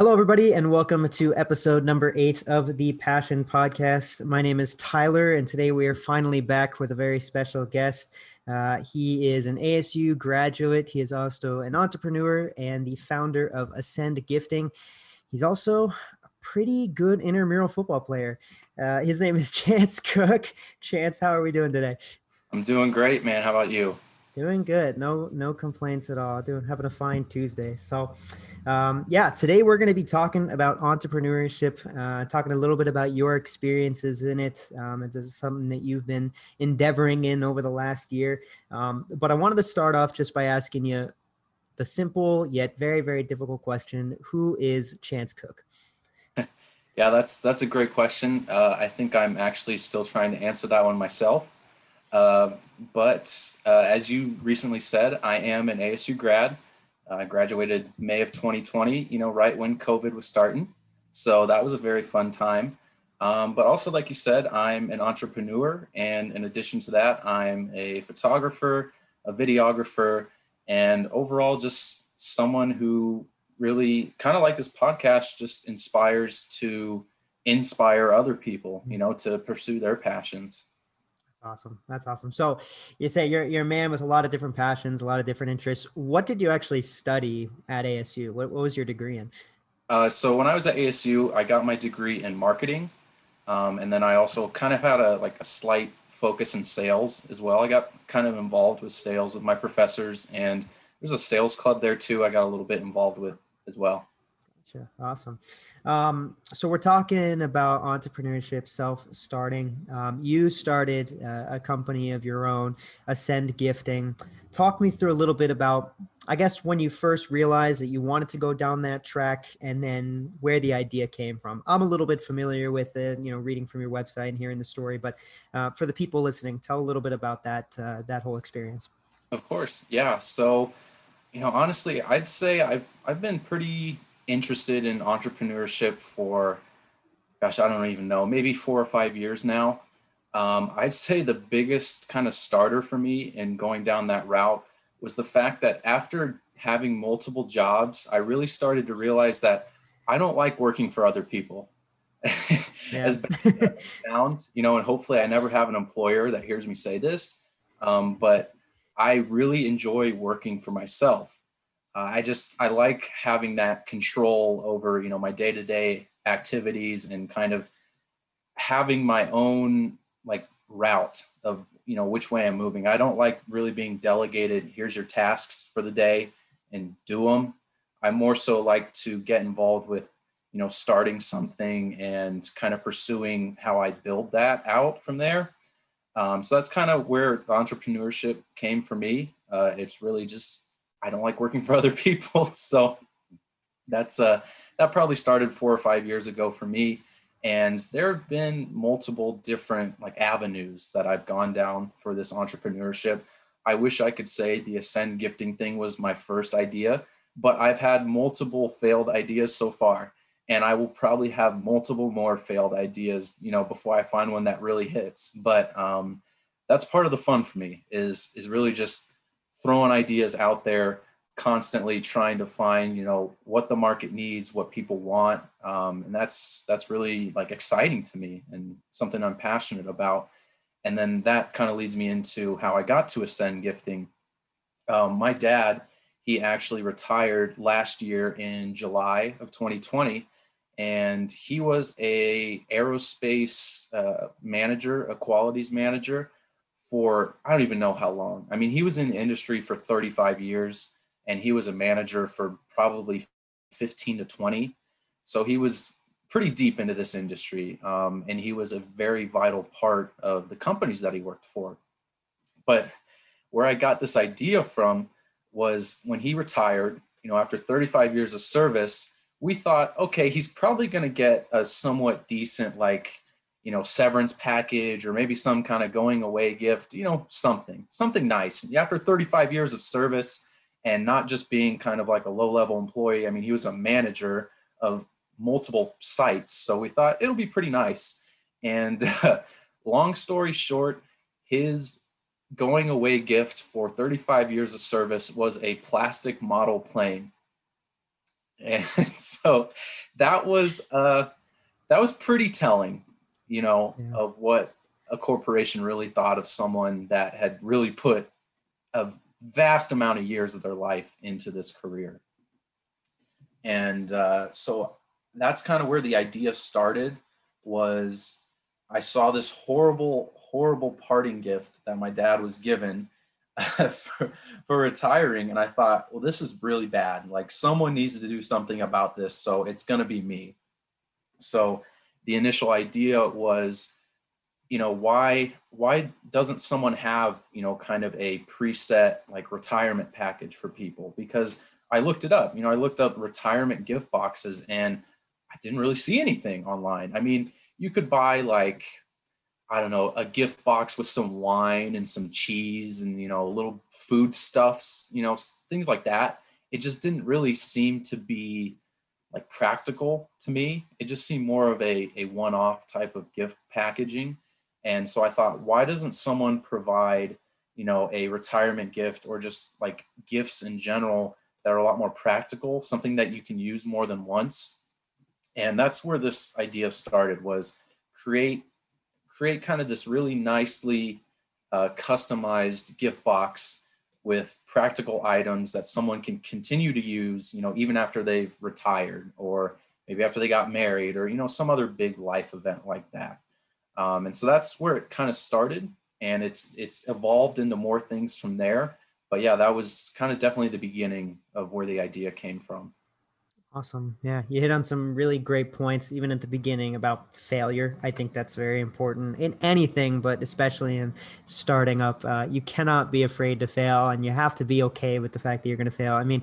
Hello, everybody, and welcome to episode number eight of the Passion Podcast. My name is Tyler, and today we are finally back with a very special guest. Uh, he is an ASU graduate. He is also an entrepreneur and the founder of Ascend Gifting. He's also a pretty good intramural football player. Uh, his name is Chance Cook. Chance, how are we doing today? I'm doing great, man. How about you? Doing good. No, no complaints at all. Doing having a fine Tuesday. So, um, yeah, today we're going to be talking about entrepreneurship, uh, talking a little bit about your experiences in it. Um, it is something that you've been endeavoring in over the last year. Um, but I wanted to start off just by asking you the simple yet very, very difficult question: Who is Chance Cook? yeah, that's that's a great question. Uh, I think I'm actually still trying to answer that one myself. Uh, but uh, as you recently said, I am an ASU grad. I graduated May of 2020, you know, right when COVID was starting. So that was a very fun time. Um, but also, like you said, I'm an entrepreneur. And in addition to that, I'm a photographer, a videographer, and overall just someone who really kind of like this podcast just inspires to inspire other people, you know, to pursue their passions awesome. That's awesome. So you say you're you're a man with a lot of different passions, a lot of different interests. What did you actually study at ASU? What, what was your degree in? Uh, so when I was at ASU, I got my degree in marketing, um, and then I also kind of had a like a slight focus in sales as well. I got kind of involved with sales with my professors, and there's a sales club there too. I got a little bit involved with as well. Gotcha. Awesome. Um, so we're talking about entrepreneurship, self-starting. Um, you started uh, a company of your own, Ascend Gifting. Talk me through a little bit about, I guess, when you first realized that you wanted to go down that track, and then where the idea came from. I'm a little bit familiar with it, you know, reading from your website and hearing the story, but uh, for the people listening, tell a little bit about that uh, that whole experience. Of course, yeah. So, you know, honestly, I'd say I've I've been pretty interested in entrepreneurship for, gosh, I don't even know, maybe four or five years now. Um, I'd say the biggest kind of starter for me in going down that route was the fact that after having multiple jobs, I really started to realize that I don't like working for other people. as bad as sounds, you know, and hopefully I never have an employer that hears me say this. Um, but I really enjoy working for myself uh, I just I like having that control over you know my day to day activities and kind of having my own like route of you know which way I'm moving. I don't like really being delegated. Here's your tasks for the day and do them. I more so like to get involved with you know starting something and kind of pursuing how I build that out from there. Um, so that's kind of where entrepreneurship came for me. Uh, it's really just I don't like working for other people. So that's uh that probably started four or five years ago for me. And there have been multiple different like avenues that I've gone down for this entrepreneurship. I wish I could say the Ascend gifting thing was my first idea, but I've had multiple failed ideas so far. And I will probably have multiple more failed ideas, you know, before I find one that really hits. But um, that's part of the fun for me is is really just throwing ideas out there constantly trying to find you know what the market needs what people want. Um, and that's that's really like exciting to me and something i'm passionate about. And then that kind of leads me into how i got to ascend gifting. Um, my dad he actually retired last year in july of 2020 and he was a aerospace uh, manager a qualities manager for I don't even know how long. I mean, he was in the industry for 35 years and he was a manager for probably 15 to 20. So he was pretty deep into this industry um, and he was a very vital part of the companies that he worked for. But where I got this idea from was when he retired, you know, after 35 years of service, we thought, okay, he's probably going to get a somewhat decent, like, you know severance package or maybe some kind of going away gift you know something something nice. After 35 years of service and not just being kind of like a low level employee i mean he was a manager of multiple sites so we thought it'll be pretty nice. And uh, long story short his going away gift for 35 years of service was a plastic model plane. And so that was uh, that was pretty telling, you know, yeah. of what a corporation really thought of someone that had really put a vast amount of years of their life into this career. And uh, so that's kind of where the idea started was I saw this horrible, horrible parting gift that my dad was given for, for retiring. And I thought, well, this is really bad. Like someone needs to do something about this. So it's going to be me. So the initial idea was, you know, why, why doesn't someone have, you know, kind of a preset like retirement package for people? Because I looked it up, you know, I looked up retirement gift boxes and I didn't really see anything online. I mean, you could buy like I don't know, a gift box with some wine and some cheese and, you know, little food stuffs, you know, things like that. It just didn't really seem to be like practical to me. It just seemed more of a, a one off type of gift packaging. And so I thought, why doesn't someone provide, you know, a retirement gift or just like gifts in general that are a lot more practical, something that you can use more than once? And that's where this idea started was create create kind of this really nicely uh, customized gift box with practical items that someone can continue to use, you know, even after they've retired or maybe after they got married or, you know, some other big life event like that. Um, and so that's where it kind of started and it's, it's evolved into more things from there. But yeah, that was kind of definitely the beginning of where the idea came from. Awesome. Yeah, you hit on some really great points, even at the beginning about failure. I think that's very important in anything, but especially in starting up. Uh, you cannot be afraid to fail, and you have to be okay with the fact that you're going to fail. I mean,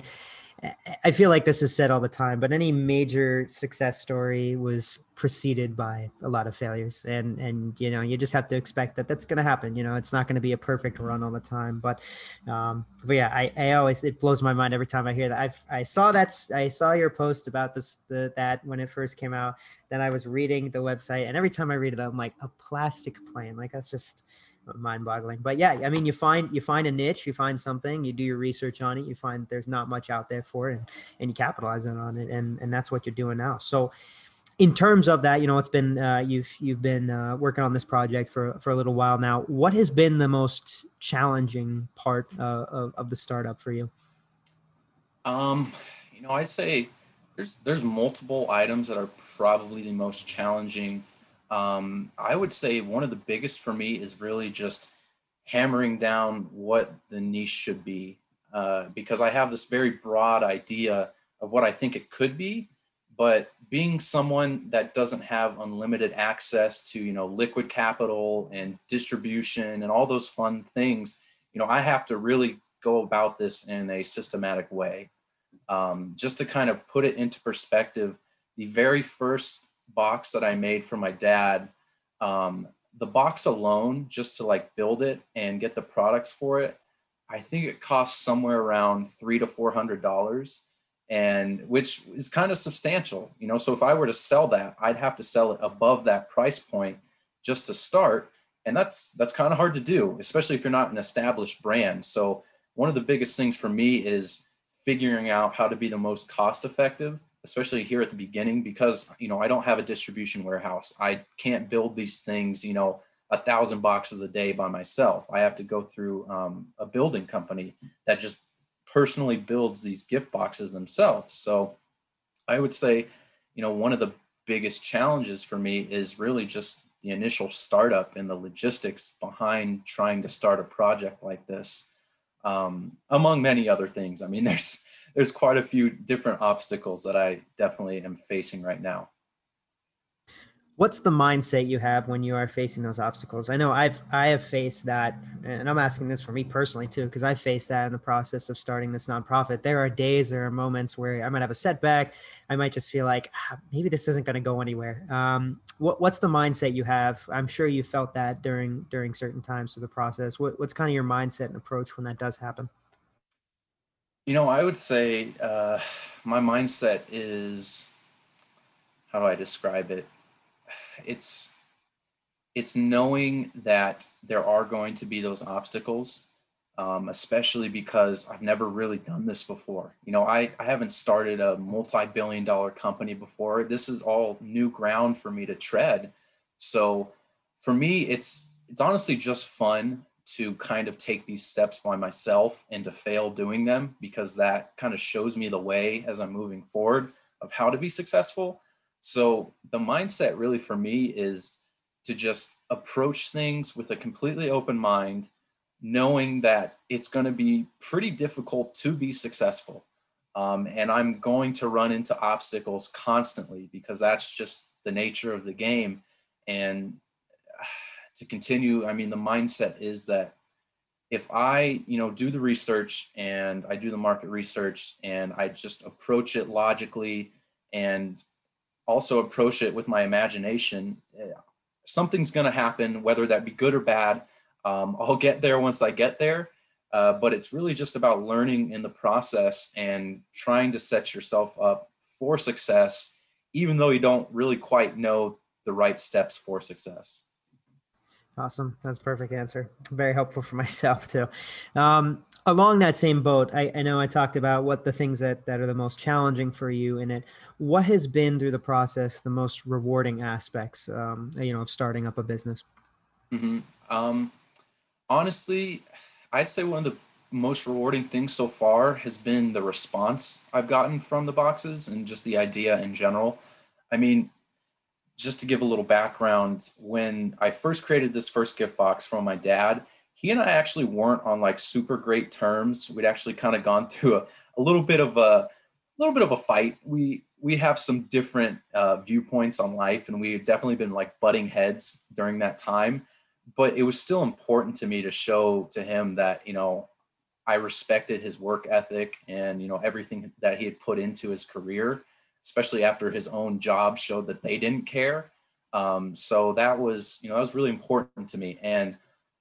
I feel like this is said all the time, but any major success story was preceded by a lot of failures, and and you know you just have to expect that that's going to happen. You know, it's not going to be a perfect run all the time, but um, but yeah, I, I always it blows my mind every time I hear that. I I saw that I saw your post about this the that when it first came out. Then I was reading the website, and every time I read it, I'm like a plastic plane. Like that's just mind-boggling. But yeah i mean you find you find a niche you find something you do your research on it you find there's not much out there for it and, and you capitalize on it and and that's what you're doing now. So in terms of that you know it's been uh, you've you've been uh, working on this project for for a little while now. What has been the most challenging part uh, of, of the startup for you? Um you know i'd say there's there's multiple items that are probably the most challenging um, I would say one of the biggest for me is really just hammering down what the niche should be uh, because I have this very broad idea of what I think it could be. But being someone that doesn't have unlimited access to, you know, liquid capital and distribution and all those fun things, you know, I have to really go about this in a systematic way. Um, just to kind of put it into perspective, the very first box that I made for my dad, um, the box alone, just to like build it and get the products for it, I think it costs somewhere around three to four hundred dollars, and which is kind of substantial, you know. So if I were to sell that, I'd have to sell it above that price point just to start, and that's that's kind of hard to do, especially if you're not an established brand. So one of the biggest things for me is figuring out how to be the most cost effective especially here at the beginning because you know i don't have a distribution warehouse. I can't build these things you know a thousand boxes a day by myself. I have to go through um, a building company that just personally builds these gift boxes themselves. So i would say you know one of the biggest challenges for me is really just the initial startup and the logistics behind trying to start a project like this um, among many other things. I mean there's there's quite a few different obstacles that I definitely am facing right now. What's the mindset you have when you are facing those obstacles? I know I've I have faced that, and I'm asking this for me personally too, because I faced that in the process of starting this nonprofit. There are days, there are moments where I might have a setback. I might just feel like ah, maybe this isn't going to go anywhere. Um, what, what's the mindset you have? I'm sure you felt that during during certain times of the process. What, what's kind of your mindset and approach when that does happen? You know, I would say uh, my mindset is how do I describe it? It's it's knowing that there are going to be those obstacles, um, especially because I've never really done this before. You know, I, I haven't started a multi billion dollar company before. This is all new ground for me to tread. So for me, it's it's honestly just fun to kind of take these steps by myself and to fail doing them because that kind of shows me the way as I'm moving forward of how to be successful. So the mindset really for me is to just approach things with a completely open mind, knowing that it's going to be pretty difficult to be successful. Um, and I'm going to run into obstacles constantly because that's just the nature of the game. And to continue, I mean, the mindset is that if I, you know, do the research and I do the market research and I just approach it logically and also approach it with my imagination, eh, something's going to happen, whether that be good or bad. Um, I'll get there once I get there. Uh, but it's really just about learning in the process and trying to set yourself up for success, even though you don't really quite know the right steps for success. Awesome. That's a perfect answer. Very helpful for myself too. Um, along that same boat, I, I, know I talked about what the things that, that are the most challenging for you in it. What has been through the process the most rewarding aspects, um, you know, of starting up a business? Mm-hmm. Um, honestly, I'd say one of the most rewarding things so far has been the response I've gotten from the boxes and just the idea in general. I mean, just to give a little background, when I first created this first gift box from my dad, he and I actually weren't on like super great terms. We'd actually kind of gone through a, a little bit of a, little bit of a fight. We we have some different uh, viewpoints on life, and we had definitely been like butting heads during that time. But it was still important to me to show to him that you know I respected his work ethic and you know everything that he had put into his career especially after his own job showed that they didn't care. Um, so that was, you know, that was really important to me. And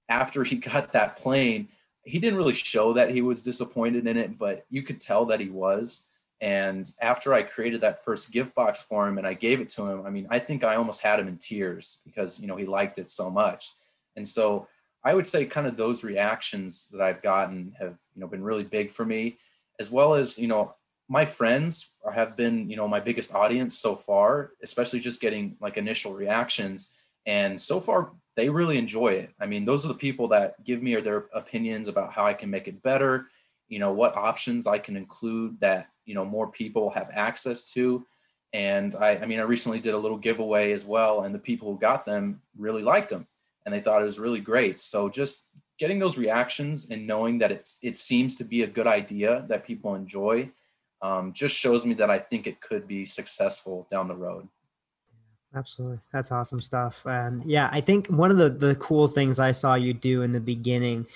after he got that plane, he didn't really show that he was disappointed in it, but you could tell that he was. And after I created that first gift box for him and I gave it to him, I mean, I think I almost had him in tears because, you know, he liked it so much. And so I would say kind of those reactions that I've gotten have, you know, been really big for me, as well as, you know, my friends have been you know my biggest audience so far especially just getting like initial reactions. And so far they really enjoy it. I mean those are the people that give me their opinions about how i can make it better you know what options i can include that you know more people have access to. And i i mean i recently did a little giveaway as well and the people who got them really liked them and they thought it was really great. So just getting those reactions and knowing that it's it seems to be a good idea that people enjoy um, just shows me that I think it could be successful down the road. Absolutely. That's awesome stuff. And yeah, I think one of the, the cool things I saw you do in the beginning,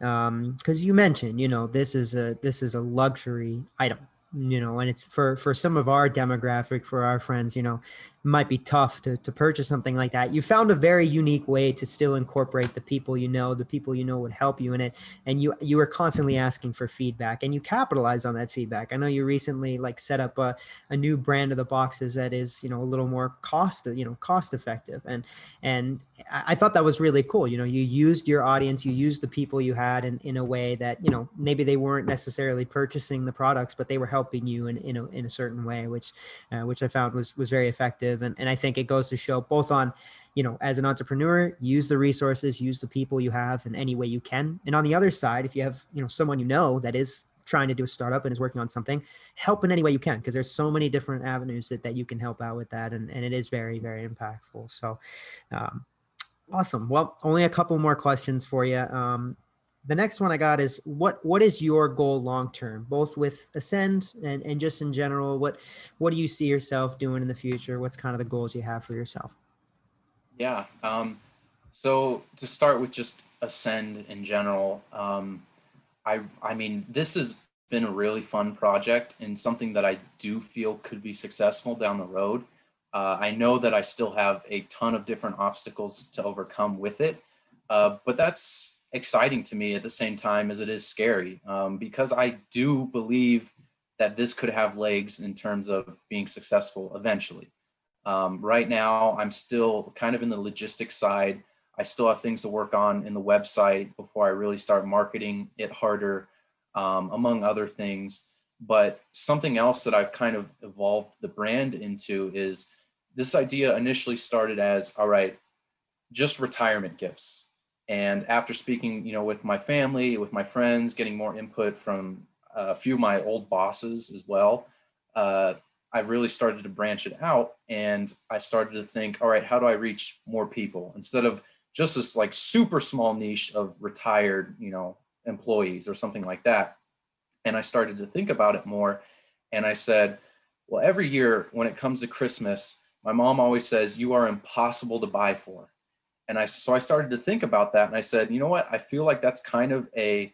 um, cause you mentioned, you know, this is a, this is a luxury item you know and it's for for some of our demographic for our friends you know might be tough to, to purchase something like that you found a very unique way to still incorporate the people you know the people you know would help you in it and you you were constantly asking for feedback and you capitalize on that feedback i know you recently like set up a, a new brand of the boxes that is you know a little more cost you know cost effective and and I thought that was really cool. You know, you used your audience, you used the people you had in, in a way that, you know, maybe they weren't necessarily purchasing the products, but they were helping you in, in, a, in a certain way, which, uh, which I found was, was very effective. And, and I think it goes to show both on, you know, as an entrepreneur, use the resources, use the people you have in any way you can. And on the other side, if you have, you know, someone you know that is trying to do a startup and is working on something, help in any way you can because there's so many different avenues that, that you can help out with that. And, and it is very, very impactful. So, um, Awesome. Well, only a couple more questions for you. Um, the next one I got is what what is your goal long term, both with Ascend and, and just in general? What what do you see yourself doing in the future? What's kind of the goals you have for yourself? Yeah. Um, so to start with just Ascend in general, um, I I mean this has been a really fun project and something that I do feel could be successful down the road. Uh, I know that I still have a ton of different obstacles to overcome with it, uh, but that's exciting to me at the same time as it is scary um, because I do believe that this could have legs in terms of being successful eventually. Um, right now, I'm still kind of in the logistics side. I still have things to work on in the website before I really start marketing it harder, um, among other things. But something else that I've kind of evolved the brand into is this idea initially started as all right, just retirement gifts. And after speaking, you know, with my family, with my friends, getting more input from a few of my old bosses as well, uh, I've really started to branch it out. And I started to think, all right, how do I reach more people instead of just this like super small niche of retired, you know, employees or something like that. And I started to think about it more. And I said, well, every year when it comes to Christmas, my mom always says, you are impossible to buy for and I so I started to think about that and I said, you know what? I feel like that's kind of a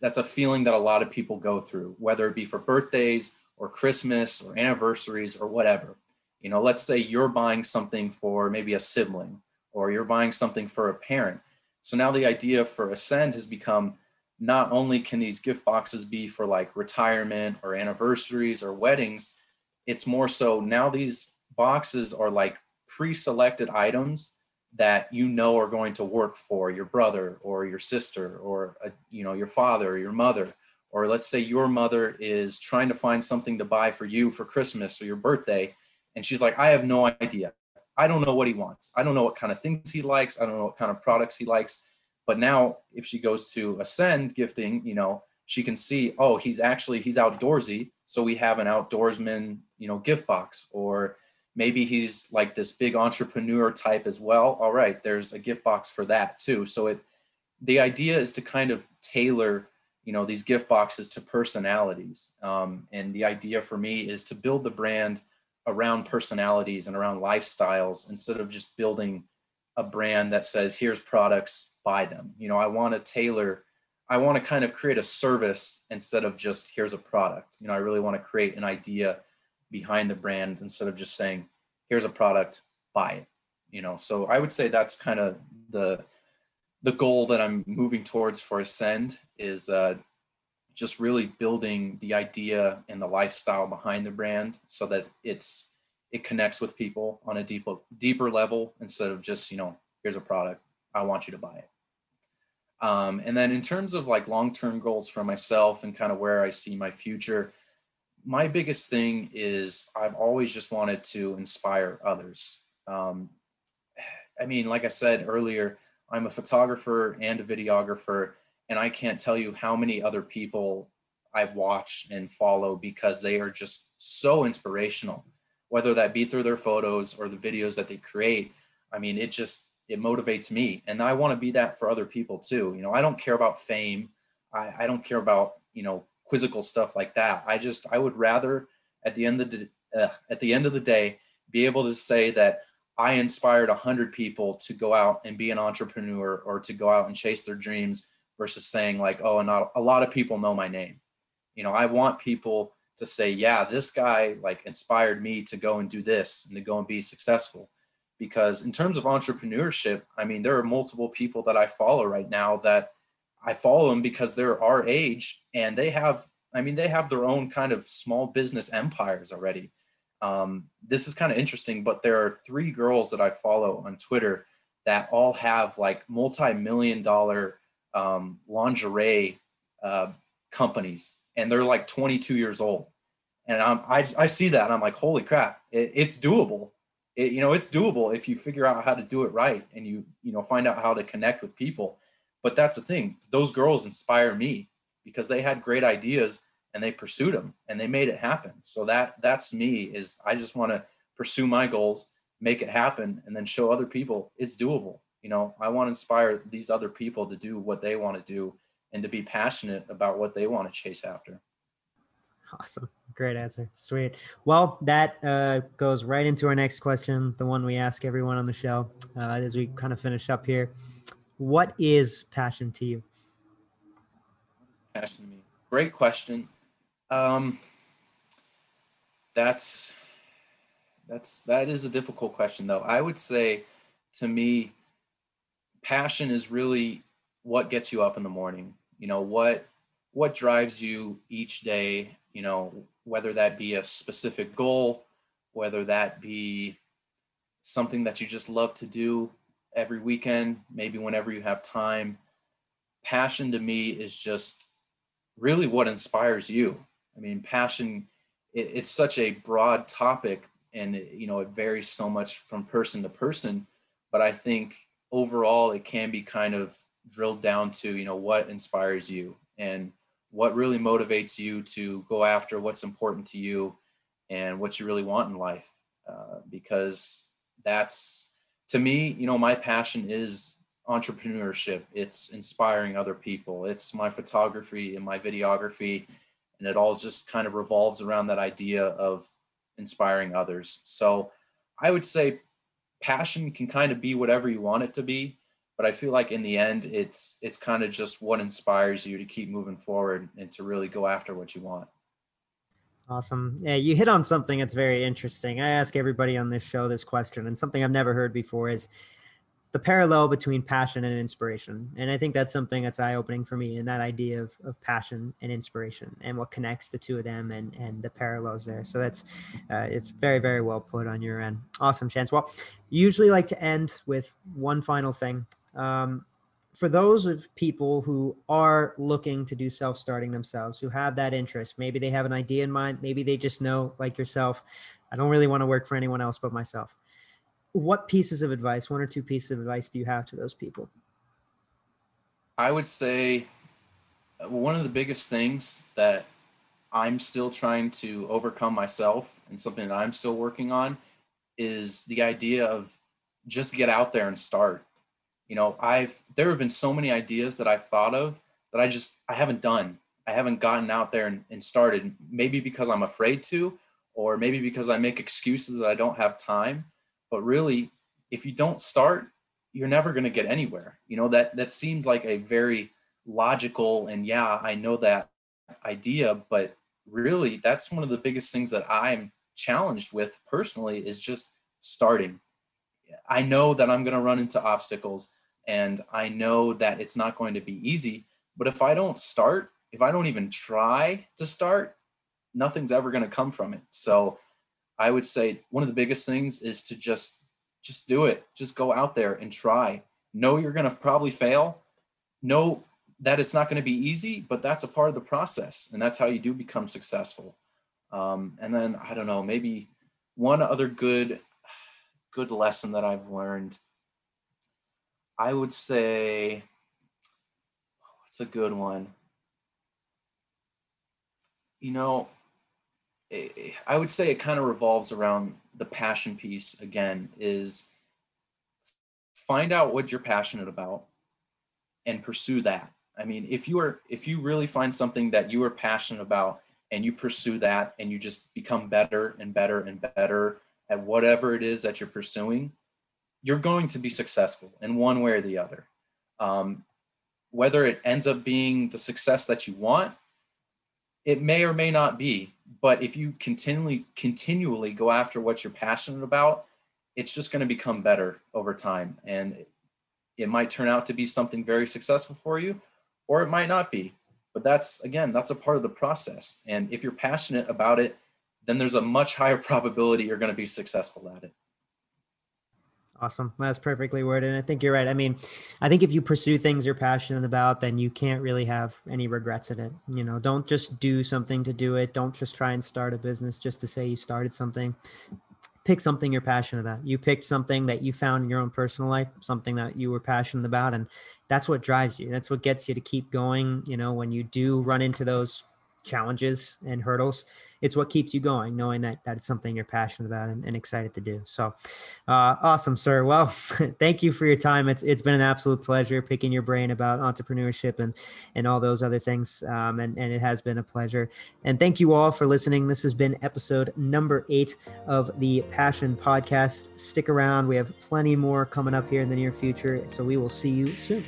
that's a feeling that a lot of people go through, whether it be for birthdays or Christmas or anniversaries or whatever. You know, let's say you're buying something for maybe a sibling or you're buying something for a parent. So now the idea for Ascend has become not only can these gift boxes be for like retirement or anniversaries or weddings, it's more so now these boxes are like pre-selected items that you know are going to work for your brother or your sister or a, you know your father or your mother. Or let's say your mother is trying to find something to buy for you for christmas or your birthday and she's like i have no idea. I don't know what he wants. I don't know what kind of things he likes. I don't know what kind of products he likes. But now if she goes to ascend gifting you know she can see oh he's actually he's outdoorsy so we have an outdoorsman you know gift box or maybe he's like this big entrepreneur type as well. All right there's a gift box for that too. So it the idea is to kind of tailor you know these gift boxes to personalities. Um, and the idea for me is to build the brand around personalities and around lifestyles instead of just building a brand that says here's products buy them. You know i want to tailor i want to kind of create a service instead of just here's a product. You know i really want to create an idea behind the brand instead of just saying here's a product buy it you know? So i would say that's kind of the the goal that i'm moving towards for ascend is uh, just really building the idea and the lifestyle behind the brand so that it's it connects with people on a deeper deeper level instead of just you know here's a product i want you to buy it. Um, and then in terms of like long-term goals for myself and kind of where i see my future my biggest thing is I've always just wanted to inspire others. Um, I mean, like I said earlier, I'm a photographer and a videographer, and I can't tell you how many other people I've watched and follow because they are just so inspirational, whether that be through their photos or the videos that they create. I mean, it just it motivates me, and I want to be that for other people too. You know, I don't care about fame. I, I don't care about you know quizzical stuff like that. I just I would rather at the end of the uh, at the end of the day be able to say that I inspired a hundred people to go out and be an entrepreneur or to go out and chase their dreams versus saying like, oh, and not a lot of people know my name. You know, I want people to say, yeah, this guy like inspired me to go and do this and to go and be successful. Because in terms of entrepreneurship, I mean, there are multiple people that I follow right now that I follow them because they're our age and they have, I mean, they have their own kind of small business empires already. Um, this is kind of interesting, but there are three girls that I follow on Twitter that all have like multi-million dollar um, lingerie uh, companies, and they're like 22 years old. And I'm, I, I see that and I'm like, holy crap, it, it's doable. It, you know, it's doable if you figure out how to do it right and you, you know, find out how to connect with people. But that's the thing; those girls inspire me because they had great ideas and they pursued them and they made it happen. So that that's me. Is I just want to pursue my goals, make it happen, and then show other people it's doable. You know, I want to inspire these other people to do what they want to do and to be passionate about what they want to chase after. Awesome. Great answer. Sweet. Well, that uh, goes right into our next question, the one we ask everyone on the show uh, as we kind of finish up here. What is passion to you? Passion to me. Great question. Um, that's that's that is a difficult question though. I would say to me, passion is really what gets you up in the morning. You know what what drives you each day. You know whether that be a specific goal, whether that be something that you just love to do every weekend, maybe whenever you have time. Passion to me is just really what inspires you. I mean, passion, it, it's such a broad topic and, it, you know, it varies so much from person to person. But I think overall, it can be kind of drilled down to, you know, what inspires you and what really motivates you to go after what's important to you and what you really want in life. Uh, because that's to me, you know, my passion is entrepreneurship. It's inspiring other people. It's my photography and my videography. And it all just kind of revolves around that idea of inspiring others. So I would say passion can kind of be whatever you want it to be. But I feel like in the end, it's it's kind of just what inspires you to keep moving forward and to really go after what you want. Awesome. Yeah, you hit on something that's very interesting. I ask everybody on this show this question, and something I've never heard before is the parallel between passion and inspiration. And I think that's something that's eye opening for me and that idea of, of passion and inspiration and what connects the two of them and, and the parallels there. So that's, uh, it's very, very well put on your end. Awesome, Chance. Well, usually like to end with one final thing. Um, for those of people who are looking to do self-starting themselves who have that interest maybe they have an idea in mind maybe they just know like yourself i don't really want to work for anyone else but myself. What pieces of advice one or two pieces of advice do you have to those people? I would say uh, one of the biggest things that i'm still trying to overcome myself and something that i'm still working on is the idea of just get out there and start you know i've there have been so many ideas that i've thought of that i just i haven't done. I haven't gotten out there and, and started maybe because i'm afraid to or maybe because i make excuses that i don't have time. But really if you don't start you're never going to get anywhere. You know that that seems like a very logical and yeah i know that idea but really that's one of the biggest things that i'm challenged with personally is just starting I know that I'm going to run into obstacles and I know that it's not going to be easy. But if I don't start, if I don't even try to start, nothing's ever going to come from it. So I would say one of the biggest things is to just just do it. Just go out there and try. Know you're going to probably fail. Know that it's not going to be easy, but that's a part of the process, and that's how you do become successful. Um, and then I don't know, maybe one other good good lesson that I've learned I would say, oh, what's a good one? You know, it, I would say it kind of revolves around the passion piece again is find out what you're passionate about and pursue that. I mean, if you are if you really find something that you are passionate about and you pursue that and you just become better and better and better at whatever it is that you're pursuing, you're going to be successful in one way or the other. Um, whether it ends up being the success that you want, it may or may not be. But if you continually continually go after what you're passionate about, it's just going to become better over time, and it, it might turn out to be something very successful for you, or it might not be. But that's again, that's a part of the process. And if you're passionate about it, then there's a much higher probability you're going to be successful at it. Awesome. That's perfectly worded. And I think you're right. I mean, I think if you pursue things you're passionate about, then you can't really have any regrets in it. You know, don't just do something to do it. Don't just try and start a business just to say you started something. Pick something you're passionate about. You picked something that you found in your own personal life, something that you were passionate about. And that's what drives you. That's what gets you to keep going. You know, when you do run into those challenges and hurdles, it's what keeps you going, knowing that that it's something you're passionate about and, and excited to do. So, uh, awesome, sir. Well, thank you for your time. It's it's been an absolute pleasure picking your brain about entrepreneurship and and all those other things. Um, and and it has been a pleasure. And thank you all for listening. This has been episode number eight of the Passion Podcast. Stick around. We have plenty more coming up here in the near future. So we will see you soon.